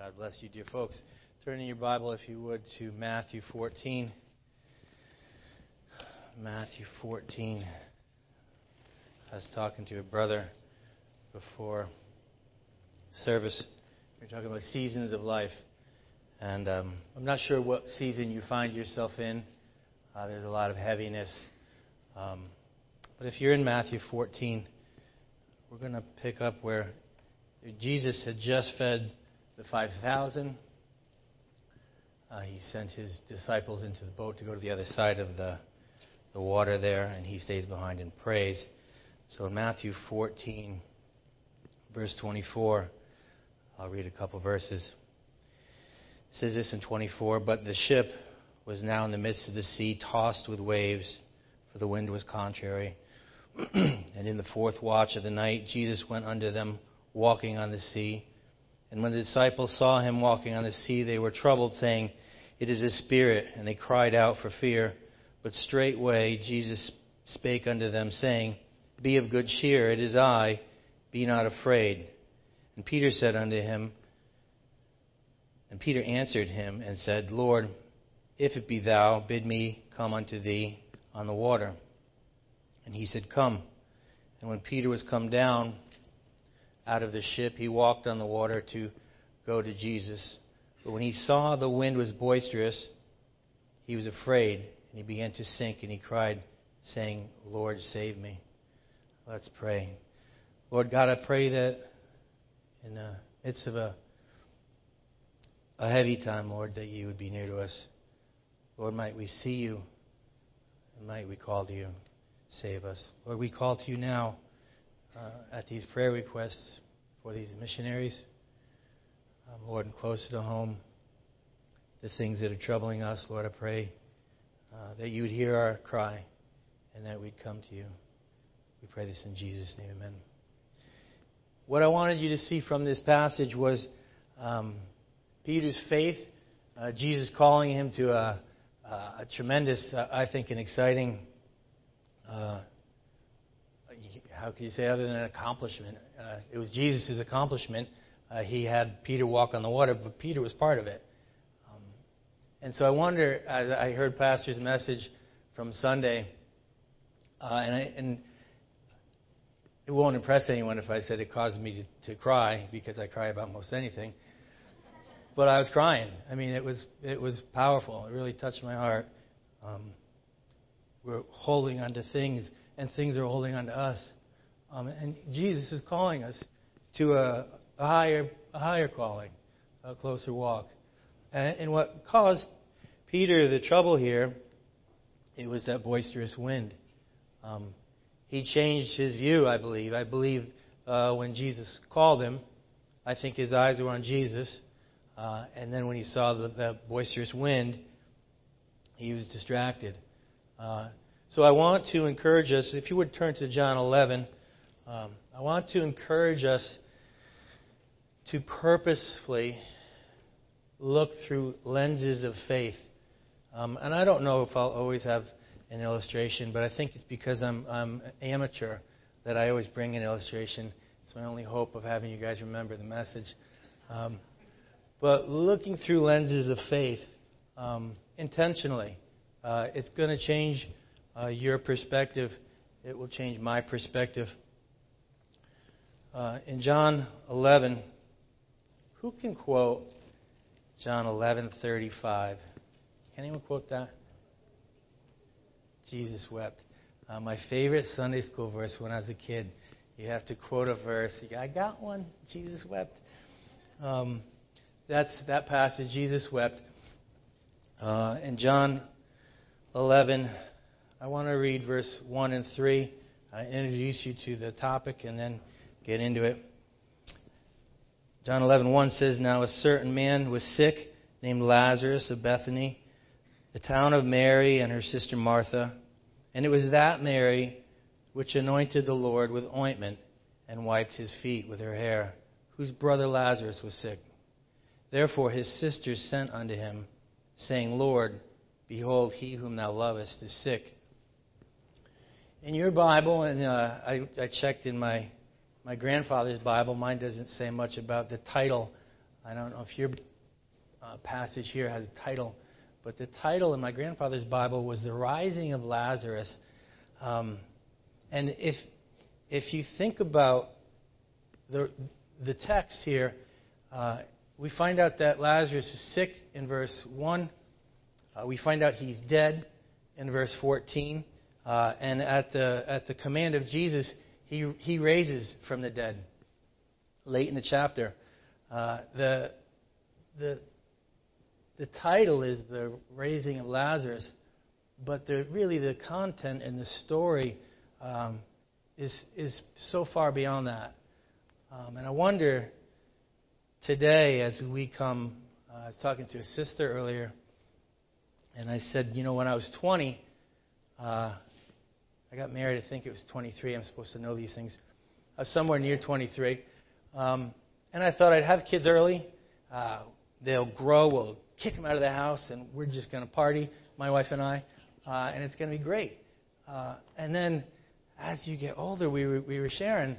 God bless you, dear folks. Turn in your Bible, if you would, to Matthew 14. Matthew 14. I was talking to a brother before service. We were talking about seasons of life. And um, I'm not sure what season you find yourself in. Uh, there's a lot of heaviness. Um, but if you're in Matthew 14, we're going to pick up where Jesus had just fed the 5,000. Uh, he sent his disciples into the boat to go to the other side of the, the water there, and he stays behind and prays. So in Matthew 14, verse 24, I'll read a couple verses. It says this in 24 But the ship was now in the midst of the sea, tossed with waves, for the wind was contrary. and in the fourth watch of the night, Jesus went unto them, walking on the sea. And when the disciples saw him walking on the sea, they were troubled, saying, It is a spirit. And they cried out for fear. But straightway Jesus spake unto them, saying, Be of good cheer, it is I, be not afraid. And Peter said unto him, And Peter answered him and said, Lord, if it be thou, bid me come unto thee on the water. And he said, Come. And when Peter was come down, out of the ship, he walked on the water to go to Jesus. But when he saw the wind was boisterous, he was afraid, and he began to sink, and he cried, saying, Lord, save me. Let's pray. Lord God, I pray that in the midst of a, a heavy time, Lord, that you would be near to us. Lord, might we see you, and might we call to you. Save us. Lord, we call to you now uh, at these prayer requests for these missionaries. Um, Lord, and closer to home, the things that are troubling us, Lord, I pray uh, that you would hear our cry and that we'd come to you. We pray this in Jesus' name, amen. What I wanted you to see from this passage was um, Peter's faith, uh, Jesus calling him to a, a tremendous, uh, I think, an exciting uh, how can you say other than an accomplishment? Uh, it was Jesus' accomplishment. Uh, he had Peter walk on the water, but Peter was part of it. Um, and so I wonder, as I heard Pastor's message from Sunday, uh, and, I, and it won't impress anyone if I said it caused me to, to cry because I cry about most anything. But I was crying. I mean, it was it was powerful. It really touched my heart. Um, we're holding on to things, and things are holding on to us. Um, and Jesus is calling us to a, a, higher, a higher calling, a closer walk. And, and what caused Peter the trouble here, it was that boisterous wind. Um, he changed his view, I believe. I believe uh, when Jesus called him, I think his eyes were on Jesus. Uh, and then when he saw the, the, boisterous wind, he was distracted. Uh, so I want to encourage us, if you would turn to John 11. Um, I want to encourage us to purposefully look through lenses of faith. Um, and I don't know if I'll always have an illustration, but I think it's because I'm, I'm amateur that I always bring an illustration. It's my only hope of having you guys remember the message. Um, but looking through lenses of faith um, intentionally, uh, it's going to change uh, your perspective. It will change my perspective. Uh, in John 11, who can quote John 11:35? Can anyone quote that? Jesus wept. Uh, my favorite Sunday school verse when I was a kid. You have to quote a verse. You I got one. Jesus wept. Um, that's that passage. Jesus wept. Uh, in John 11, I want to read verse 1 and 3. I introduce you to the topic and then get into it. John 11:1 says, "Now a certain man was sick named Lazarus of Bethany, the town of Mary and her sister Martha, and it was that Mary which anointed the Lord with ointment and wiped his feet with her hair, whose brother Lazarus was sick. Therefore his sisters sent unto him, saying, Lord, behold, he whom thou lovest is sick." In your Bible, and uh, I, I checked in my my grandfather's Bible. Mine doesn't say much about the title I don't know if your uh, passage here has a title, but the title in my grandfather's Bible was The Rising of Lazarus. Um, and if, if you think about the, the text here, uh, we find out that Lazarus is sick in verse 1. Uh, we find out he's dead in verse 14. Uh, and at the, at the command of Jesus, he, he raises from the dead late in the chapter. Uh, the, the, the title is The Raising of Lazarus, but the, really the content and the story um, is, is so far beyond that. Um, and I wonder today, as we come, uh, I was talking to a sister earlier, and I said, you know, when I was 20, uh, I got married, I think it was 23. I'm supposed to know these things. I was somewhere near 23. Um, and I thought I'd have kids early. Uh, they'll grow. We'll kick them out of the house, and we're just going to party, my wife and I, uh, and it's going to be great. Uh, and then as you get older, we were, we were sharing,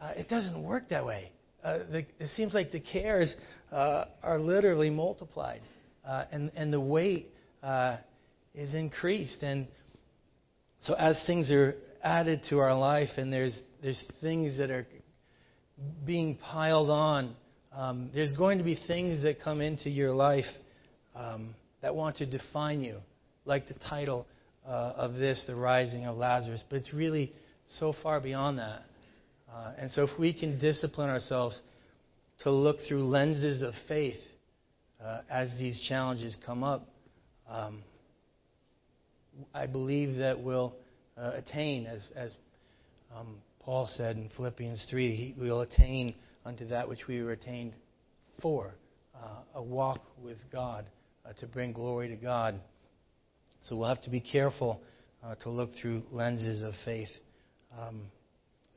uh, it doesn't work that way. Uh, the, it seems like the cares uh, are literally multiplied, uh, and, and the weight uh, is increased. And so as things are added to our life, and there's, there's things that are being piled on, um, there's going to be things that come into your life um, that want to define you, like the title uh, of this, The Rising of Lazarus. But it's really so far beyond that. Uh, and so, if we can discipline ourselves to look through lenses of faith uh, as these challenges come up, um, I believe that we'll uh, attain, as, as um, Paul said in Philippians 3, he, we'll attain unto that which we were attained for uh, a walk with God, uh, to bring glory to God. So we'll have to be careful uh, to look through lenses of faith. Um,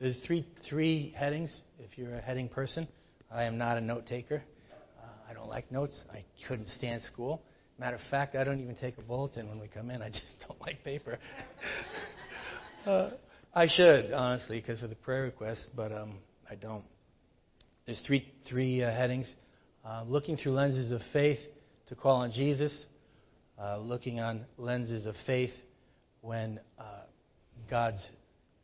there's three, three headings if you're a heading person. I am not a note taker. Uh, I don't like notes. I couldn't stand school. Matter of fact, I don't even take a bulletin when we come in. I just don't like paper. uh, I should, honestly, because of the prayer requests, but um, I don't. There's three, three uh, headings. Uh, looking through lenses of faith to call on Jesus, uh, looking on lenses of faith when uh, God's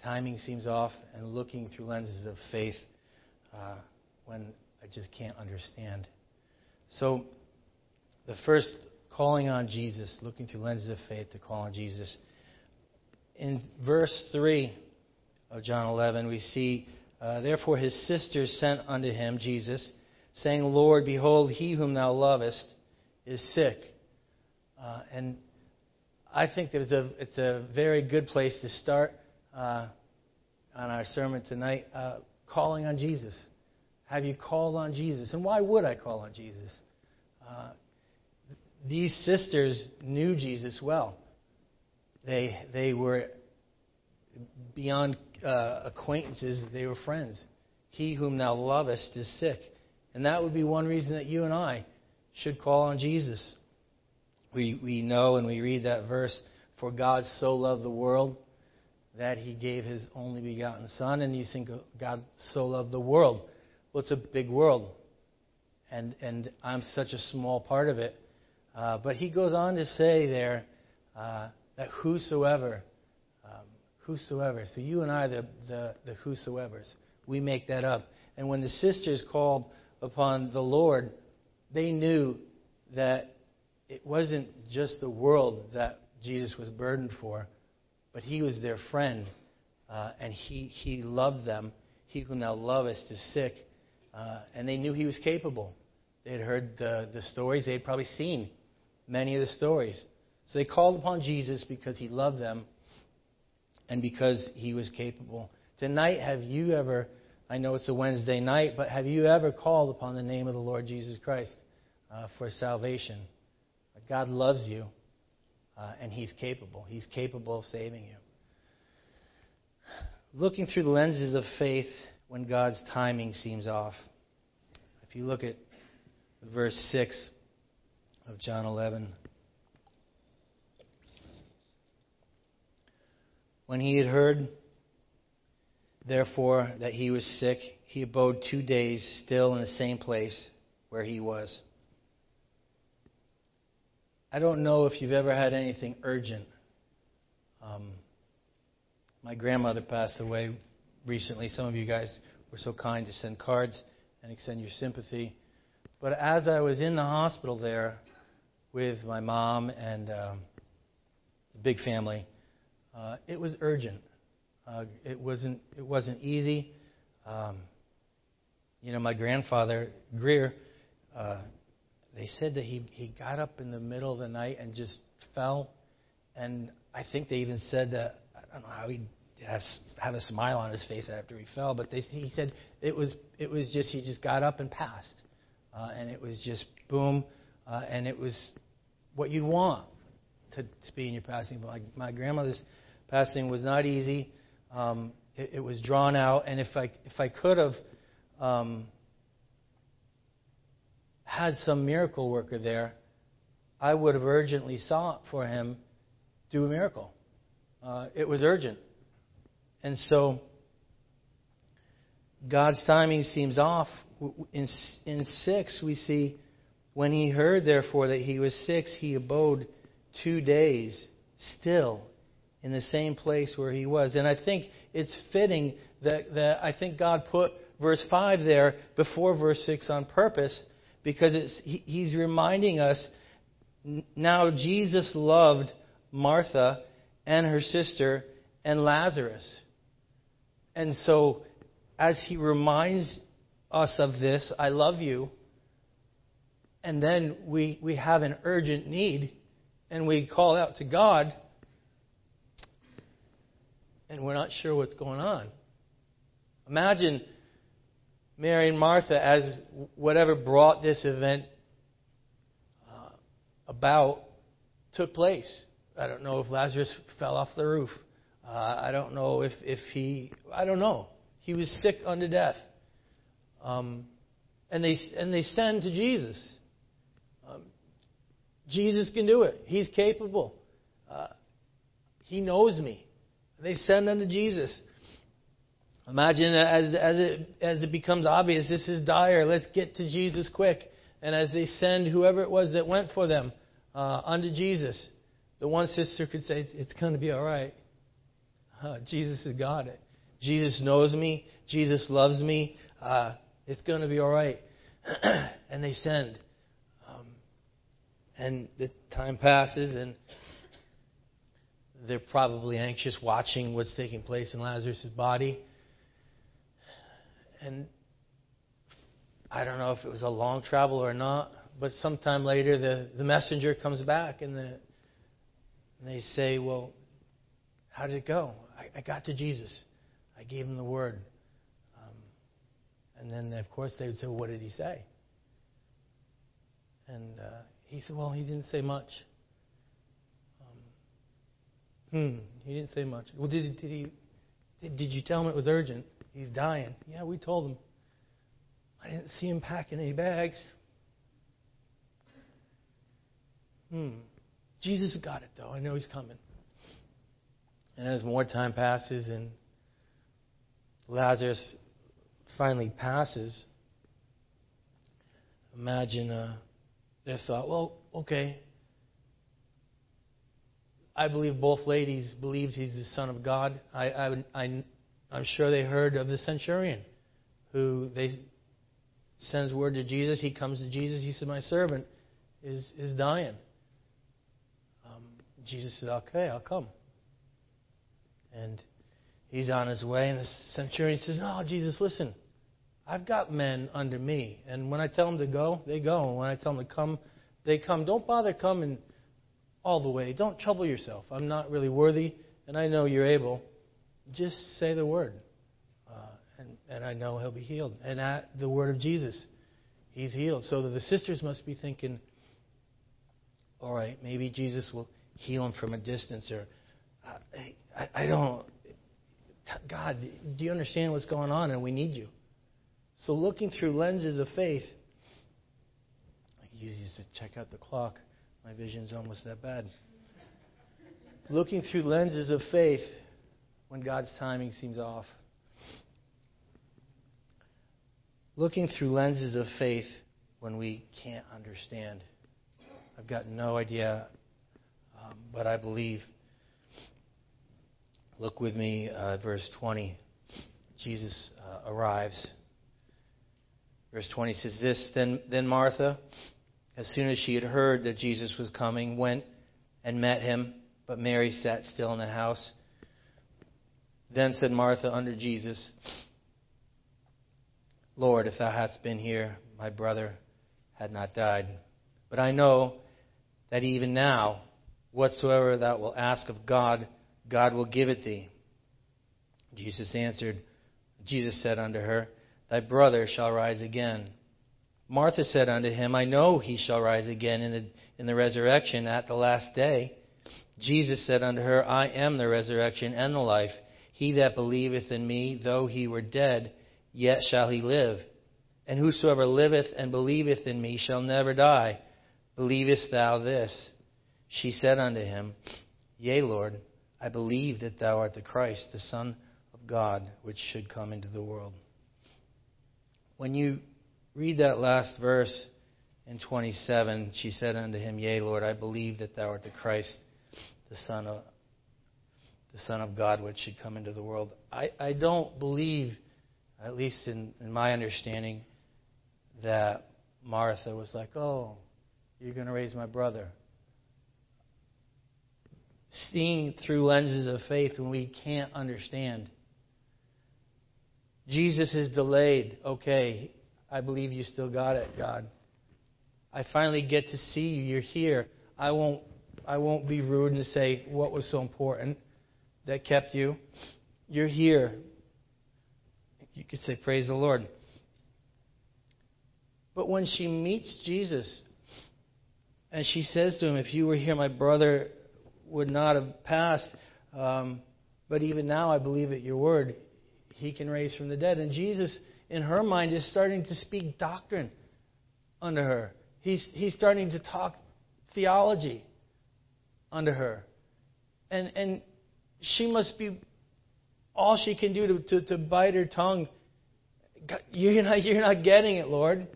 timing seems off, and looking through lenses of faith uh, when I just can't understand. So, the first calling on Jesus, looking through lenses of faith to call on Jesus. In verse 3 of John 11, we see, uh, Therefore his sisters sent unto him, Jesus, saying, Lord, behold, he whom thou lovest is sick. Uh, and I think there's a, it's a very good place to start uh, on our sermon tonight, uh, calling on Jesus. Have you called on Jesus? And why would I call on Jesus? These sisters knew Jesus well. They, they were beyond uh, acquaintances, they were friends. He whom thou lovest is sick. And that would be one reason that you and I should call on Jesus. We, we know and we read that verse, For God so loved the world that he gave his only begotten Son. And you think, God so loved the world. Well, it's a big world. And, and I'm such a small part of it. Uh, but he goes on to say there uh, that whosoever, um, whosoever, so you and I, the, the, the whosoevers, we make that up. And when the sisters called upon the Lord, they knew that it wasn't just the world that Jesus was burdened for, but he was their friend, uh, and he, he loved them. He whom thou lovest is sick. Uh, and they knew he was capable. They had heard the, the stories, they had probably seen many of the stories. So they called upon Jesus because he loved them and because he was capable. Tonight, have you ever, I know it's a Wednesday night, but have you ever called upon the name of the Lord Jesus Christ uh, for salvation? God loves you uh, and he's capable. He's capable of saving you. Looking through the lenses of faith when God's timing seems off. If you look at verse 6 of John 11. When he had heard, therefore, that he was sick, he abode two days still in the same place where he was. I don't know if you've ever had anything urgent. Um, my grandmother passed away recently. Some of you guys were so kind to send cards and extend your sympathy. But as I was in the hospital there with my mom and um, the big family, uh, it was urgent. Uh, it wasn't. It wasn't easy. Um, you know, my grandfather Greer. Uh, they said that he he got up in the middle of the night and just fell, and I think they even said that I don't know how he have a smile on his face after he fell, but they, he said it was it was just he just got up and passed, uh, and it was just boom, uh, and it was what you'd want to, to be in your passing. But my, my grandmother's passing was not easy. Um, it, it was drawn out, and if I if I could have um, had some miracle worker there, I would have urgently sought for him to do a miracle. Uh, it was urgent. And so God's timing seems off. In, in 6, we see when he heard, therefore, that he was sick, he abode two days still in the same place where he was. And I think it's fitting that, that I think God put verse 5 there before verse 6 on purpose because it's, he, he's reminding us now Jesus loved Martha and her sister and Lazarus. And so, as he reminds us of this, I love you, and then we, we have an urgent need, and we call out to God, and we're not sure what's going on. Imagine Mary and Martha as whatever brought this event uh, about took place. I don't know if Lazarus fell off the roof. Uh, I don't know if, if he, I don't know. He was sick unto death. Um, and, they, and they send to Jesus. Jesus can do it. He's capable. Uh, he knows me. They send unto Jesus. Imagine as, as, it, as it becomes obvious, this is dire. Let's get to Jesus quick. And as they send whoever it was that went for them uh, unto Jesus, the one sister could say, It's going to be all right. Uh, Jesus has got it. Jesus knows me. Jesus loves me. Uh, it's going to be all right. and they send. And the time passes, and they're probably anxious watching what's taking place in Lazarus' body. And I don't know if it was a long travel or not, but sometime later the, the messenger comes back and, the, and they say, Well, how did it go? I, I got to Jesus. I gave him the word. Um, and then, of course, they would say, well, What did he say? And uh, he said, Well, he didn't say much. Um, hmm, he didn't say much. Well, did, did he? Did, did you tell him it was urgent? He's dying. Yeah, we told him. I didn't see him packing any bags. Hmm. Jesus got it, though. I know he's coming. And as more time passes and Lazarus finally passes, imagine uh, their thought, well, okay. I believe both ladies believed he's the Son of God. I, I, I, I'm sure they heard of the centurion who they sends word to Jesus. He comes to Jesus. He said, My servant is, is dying. Um, Jesus said, Okay, I'll come. And he's on his way, and the centurion says, No, Jesus, listen. I've got men under me. And when I tell them to go, they go. And when I tell them to come, they come. Don't bother coming all the way. Don't trouble yourself. I'm not really worthy, and I know you're able. Just say the word. Uh, and, and I know he'll be healed. And at the word of Jesus, he's healed. So the sisters must be thinking, all right, maybe Jesus will heal him from a distance, or uh, I, I don't. God, do you understand what's going on? And we need you. So, looking through lenses of faith, I use these to check out the clock. My vision's almost that bad. looking through lenses of faith when God's timing seems off. Looking through lenses of faith when we can't understand. I've got no idea, um, but I believe. Look with me, uh, verse 20. Jesus uh, arrives. Verse 20 says this then, then Martha, as soon as she had heard that Jesus was coming, went and met him, but Mary sat still in the house. Then said Martha unto Jesus, Lord, if thou hadst been here, my brother had not died. But I know that even now, whatsoever thou wilt ask of God, God will give it thee. Jesus answered, Jesus said unto her, Thy brother shall rise again. Martha said unto him, I know he shall rise again in the, in the resurrection at the last day. Jesus said unto her, I am the resurrection and the life. He that believeth in me, though he were dead, yet shall he live. And whosoever liveth and believeth in me shall never die. Believest thou this? She said unto him, Yea, Lord, I believe that thou art the Christ, the Son of God, which should come into the world. When you read that last verse in 27, she said unto him, Yea, Lord, I believe that thou art the Christ, the Son of the Son of God, which should come into the world. I, I don't believe, at least in, in my understanding, that Martha was like, Oh, you're going to raise my brother. Seeing through lenses of faith when we can't understand. Jesus is delayed. Okay, I believe you still got it, God. I finally get to see you. You're here. I won't I won't be rude and say what was so important that kept you. You're here. You could say, Praise the Lord. But when she meets Jesus and she says to him, If you were here, my brother would not have passed. Um, but even now, I believe at your word, he can raise from the dead. And Jesus, in her mind, is starting to speak doctrine unto her. He's, he's starting to talk theology unto her. And, and she must be all she can do to, to, to bite her tongue. You're not, you're not getting it, Lord.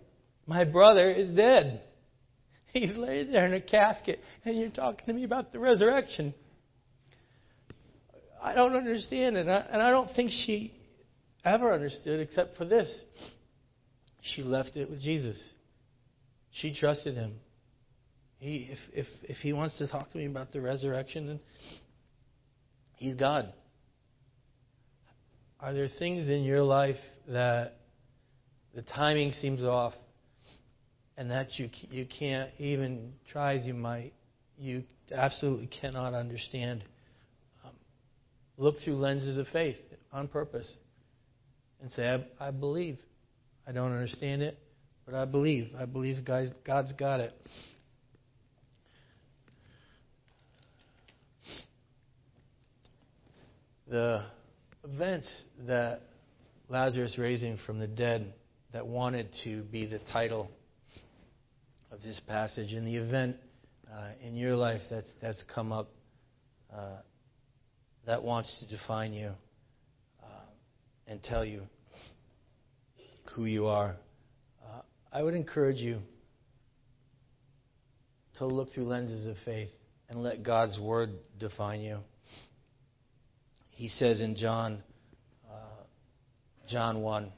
My brother is dead. He's laid there in a casket, and you're talking to me about the resurrection. I don't understand it, and I, and I don't think she ever understood except for this. She left it with Jesus. She trusted him. He, if, if, if he wants to talk to me about the resurrection, then He's God. Are there things in your life that the timing seems off and that you, you can't even try as you might, you absolutely cannot understand? Um, look through lenses of faith on purpose and say, I, I believe. I don't understand it, but I believe. I believe God's, got it. the events that Lazarus raising from the dead that wanted to be the title of this passage, and the event uh, in your life that's that's come up uh, that wants to define you and tell you who you are. Uh, I would encourage you to look through lenses of faith and let God's word define you he says in John, uh, John 1.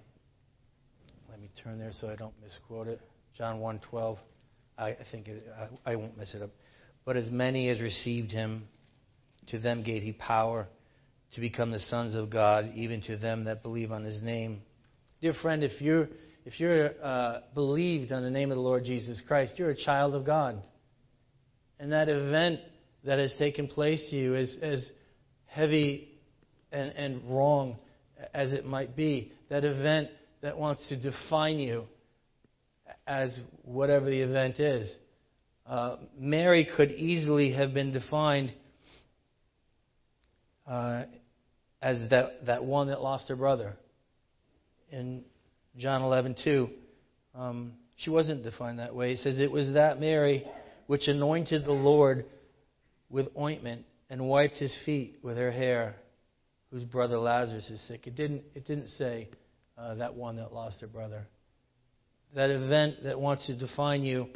Let me turn there so I don't misquote it. John 1:12. I, I think it, I, I won't mess it up. But as many as received him, to them gave he power to become the sons of God, even to them that believe on his name. Dear friend, if you're if you're uh, believed on the name of the Lord Jesus Christ, you're a child of God. And that event that has taken place to you, as, as heavy and, and wrong as it might be, that event that wants to define you as whatever the event is. Uh, Mary could easily have been defined uh, as that, that one that lost her brother. In John 11:2, um, she wasn't defined that way. It says, It was that Mary which anointed the Lord with ointment and wiped his feet with her hair whose brother Lazarus is sick. It didn't, it didn't say uh, that one that lost her brother. that event that wants to define you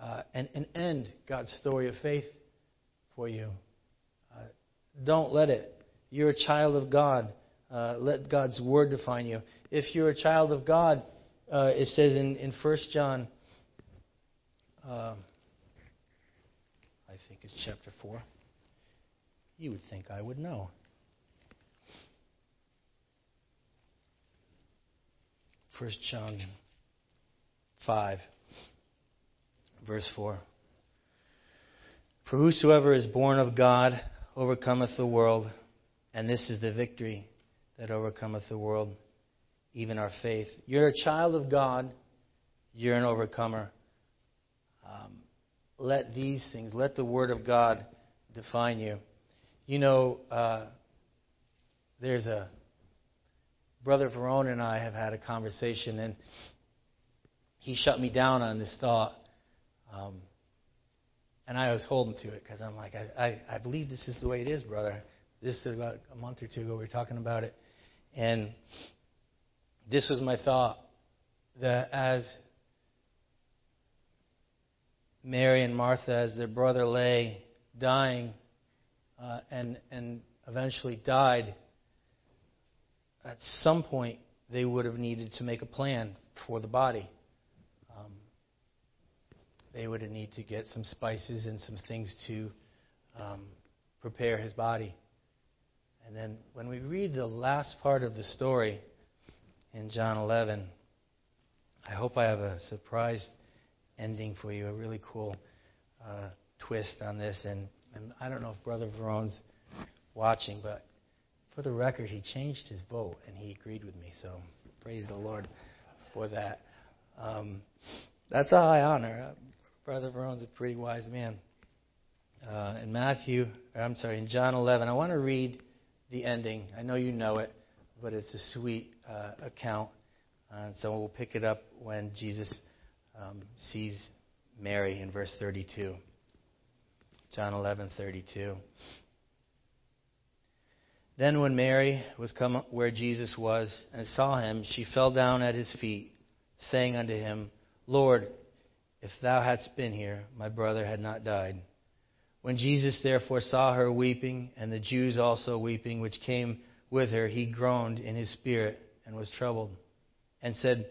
uh, and, and end God's story of faith for you. Don't let it. You're a child of God. Uh, let God's word define you. If you're a child of God, uh, it says in, in 1 John, uh, I think it's chapter 4. You would think I would know. 1 John 5, verse 4. For whosoever is born of God overcometh the world, and this is the victory that overcometh the world, even our faith. You're a child of God, you're an overcomer. Um, let these things, let the Word of God define you. You know, uh, there's a Brother Verone and I have had a conversation, and he shut me down on this thought. Um, and I was holding to it because I'm like, I, I, I believe this is the way it is, brother. This is about a month or two ago we were talking about it. And this was my thought that as Mary and Martha, as their brother lay dying uh, and, and eventually died, at some point they would have needed to make a plan for the body. They would needed to get some spices and some things to um, prepare his body. And then when we read the last part of the story in John 11, I hope I have a surprise ending for you, a really cool uh, twist on this. And, and I don't know if Brother Verone's watching, but for the record, he changed his vote and he agreed with me. So praise the Lord for that. Um, that's a high honor. Uh, Brother Verone's a pretty wise man. Uh, in Matthew, I'm sorry, in John 11, I want to read the ending. I know you know it, but it's a sweet uh, account. And so we'll pick it up when Jesus um, sees Mary in verse 32. John 11:32. Then, when Mary was come where Jesus was and saw him, she fell down at his feet, saying unto him, Lord, if thou hadst been here, my brother had not died. When Jesus therefore saw her weeping, and the Jews also weeping, which came with her, he groaned in his spirit and was troubled, and said,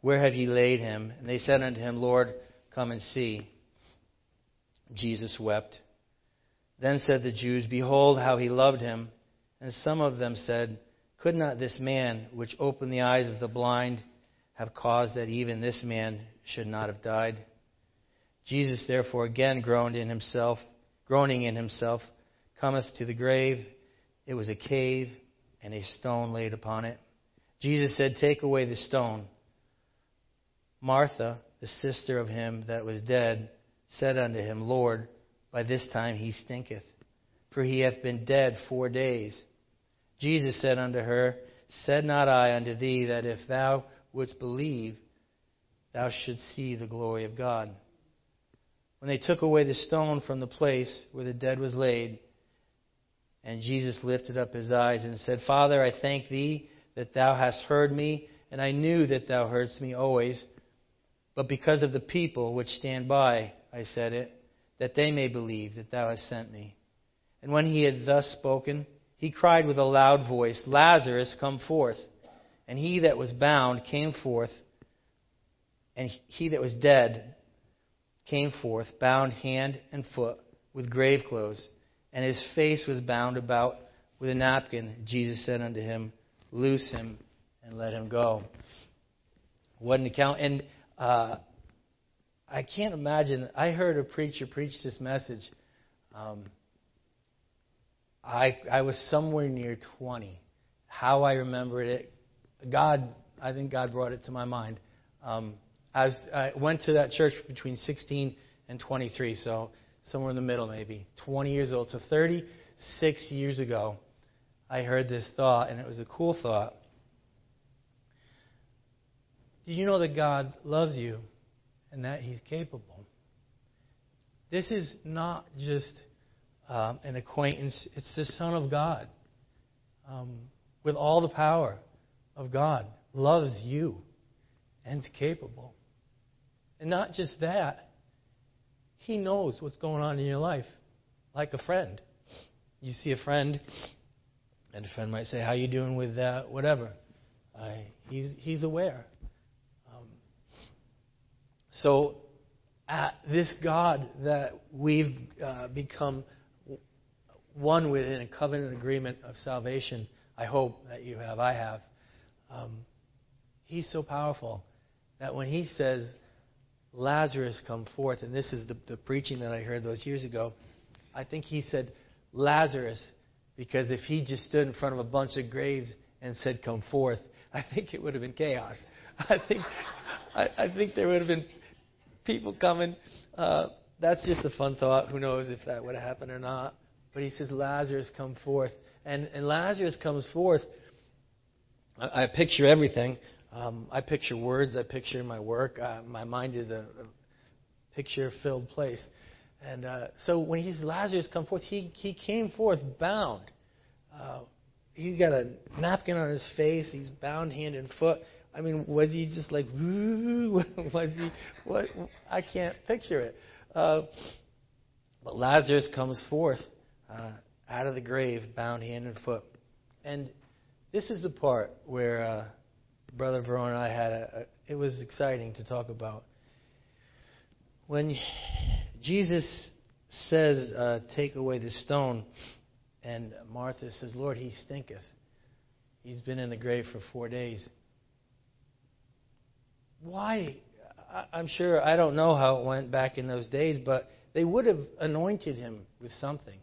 Where have ye laid him? And they said unto him, Lord, come and see. Jesus wept. Then said the Jews, Behold how he loved him. And some of them said, Could not this man, which opened the eyes of the blind, have caused that even this man should not have died? Jesus therefore again groaned in himself, groaning in himself, cometh to the grave. It was a cave, and a stone laid upon it. Jesus said, Take away the stone. Martha, the sister of him that was dead, said unto him, Lord, by this time he stinketh, for he hath been dead four days. Jesus said unto her, Said not I unto thee that if thou wouldst believe, thou shouldst see the glory of God? When they took away the stone from the place where the dead was laid, and Jesus lifted up his eyes and said, Father, I thank thee that thou hast heard me, and I knew that thou heardst me always. But because of the people which stand by, I said it, that they may believe that thou hast sent me. And when he had thus spoken, he cried with a loud voice, Lazarus, come forth. And he that was bound came forth, and he that was dead came forth, bound hand and foot with grave clothes, and his face was bound about with a napkin. Jesus said unto him, Loose him and let him go. What an account. And uh, I can't imagine. I heard a preacher preach this message. Um, I, I was somewhere near 20. How I remembered it, God, I think God brought it to my mind. Um, as I went to that church between 16 and 23, so somewhere in the middle maybe, 20 years old. So 36 years ago, I heard this thought, and it was a cool thought. Do you know that God loves you and that He's capable? This is not just um, an acquaintance. It's the Son of God um, with all the power of God. Loves you. and capable. And not just that, He knows what's going on in your life, like a friend. You see a friend, and a friend might say, "How you doing with that? Whatever." Uh, he's he's aware. Um, so, uh, this God that we've uh, become one with in a covenant agreement of salvation, I hope that you have, I have. Um, he's so powerful that when he says, Lazarus come forth, and this is the, the preaching that I heard those years ago, I think he said, Lazarus, because if he just stood in front of a bunch of graves and said, Come forth, I think it would have been chaos. I think, I, I think there would have been people coming. Uh, that's just a fun thought. Who knows if that would have happened or not. But he says, Lazarus, come forth. And, and Lazarus comes forth. I, I picture everything. Um, I picture words. I picture my work. Uh, my mind is a, a picture filled place. And uh, so when he's Lazarus come forth, he, he came forth bound. Uh, he's got a napkin on his face. He's bound hand and foot. I mean, was he just like, was he, what? I can't picture it. Uh, but Lazarus comes forth uh, out of the grave, bound hand and foot. And this is the part where uh, Brother Verone and I had a, a, it was exciting to talk about. When Jesus says, uh, Take away the stone, and Martha says, Lord, he stinketh. He's been in the grave for four days. Why? I'm sure, I don't know how it went back in those days, but they would have anointed him with something.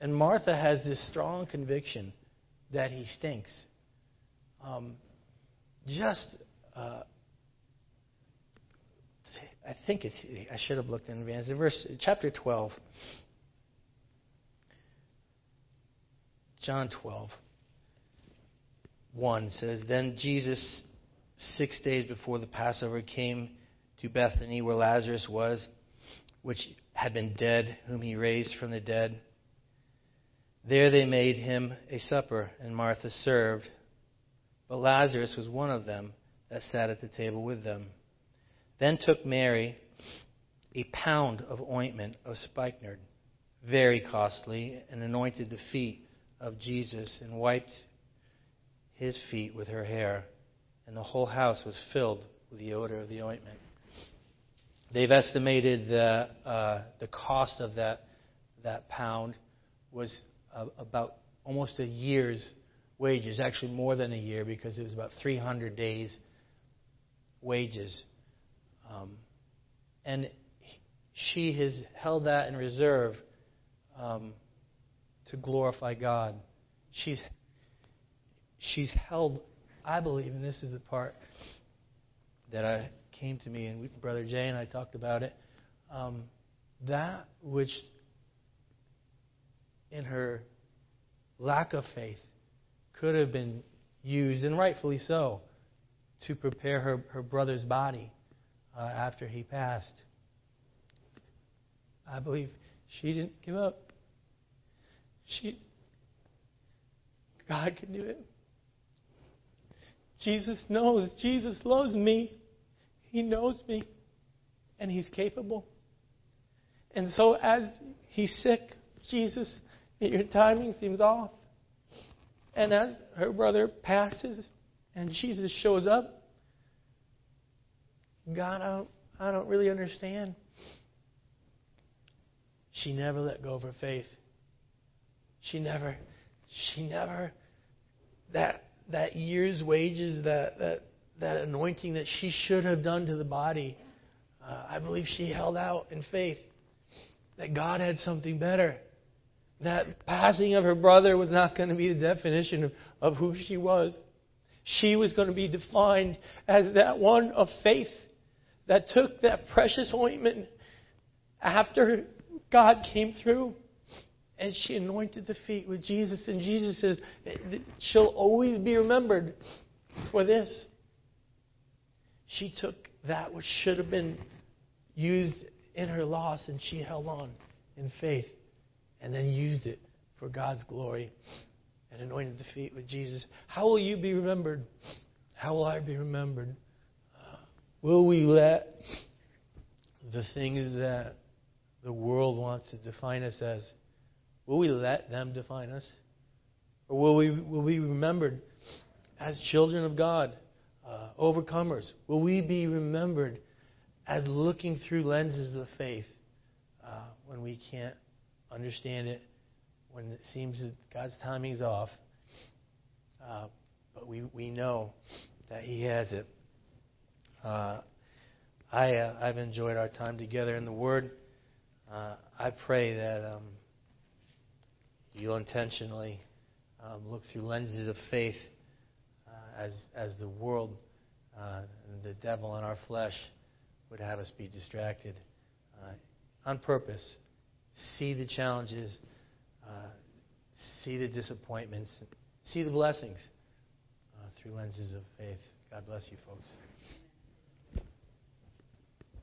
And Martha has this strong conviction that he stinks. Um, just, uh, I think it's, I should have looked in advance. Verse, chapter 12. John 12. 1 says, Then Jesus, six days before the Passover, came to Bethany where Lazarus was, which had been dead, whom he raised from the dead. There they made him a supper, and Martha served. But Lazarus was one of them that sat at the table with them. Then took Mary a pound of ointment of spikenard, very costly, and anointed the feet of Jesus, and wiped his feet with her hair. And the whole house was filled with the odor of the ointment. They've estimated that uh, the cost of that, that pound was about almost a year's wages, actually more than a year because it was about 300 days' wages. Um, and she has held that in reserve um, to glorify God. She's she's held, I believe, and this is the part that I came to me and Brother Jay and I talked about it. Um, that which in her lack of faith could have been used, and rightfully so, to prepare her, her brother's body uh, after he passed. I believe she didn't give up. She, God can do it. Jesus knows. Jesus loves me. He knows me. And He's capable. And so, as He's sick, Jesus your timing seems off. And as her brother passes and Jesus shows up, God, I don't, I don't really understand. She never let go of her faith. She never, she never, that, that year's wages, that, that, that anointing that she should have done to the body, uh, I believe she held out in faith that God had something better that passing of her brother was not going to be the definition of, of who she was. She was going to be defined as that one of faith that took that precious ointment after God came through and she anointed the feet with Jesus. And Jesus says, she'll always be remembered for this. She took that which should have been used in her loss and she held on in faith and then used it for God's glory and anointed the feet with Jesus. How will you be remembered? How will I be remembered? Uh, Will we let the things that the world wants to define us as, will we let them define us? Or will we, will we be remembered as children of God, uh, overcomers? Will we be remembered as looking through lenses of faith uh, when we can't understand it, when it seems that God's timing is off? Uh, but we, we know that He has it. Uh, I, uh, I've enjoyed our time together in the Word. Uh, I pray that um, you'll intentionally um, look through lenses of faith uh, as, as the world uh, and the devil and our flesh would have us be distracted on purpose. See the challenges, uh, see the disappointments, see the blessings uh, through lenses of faith. God bless you, folks.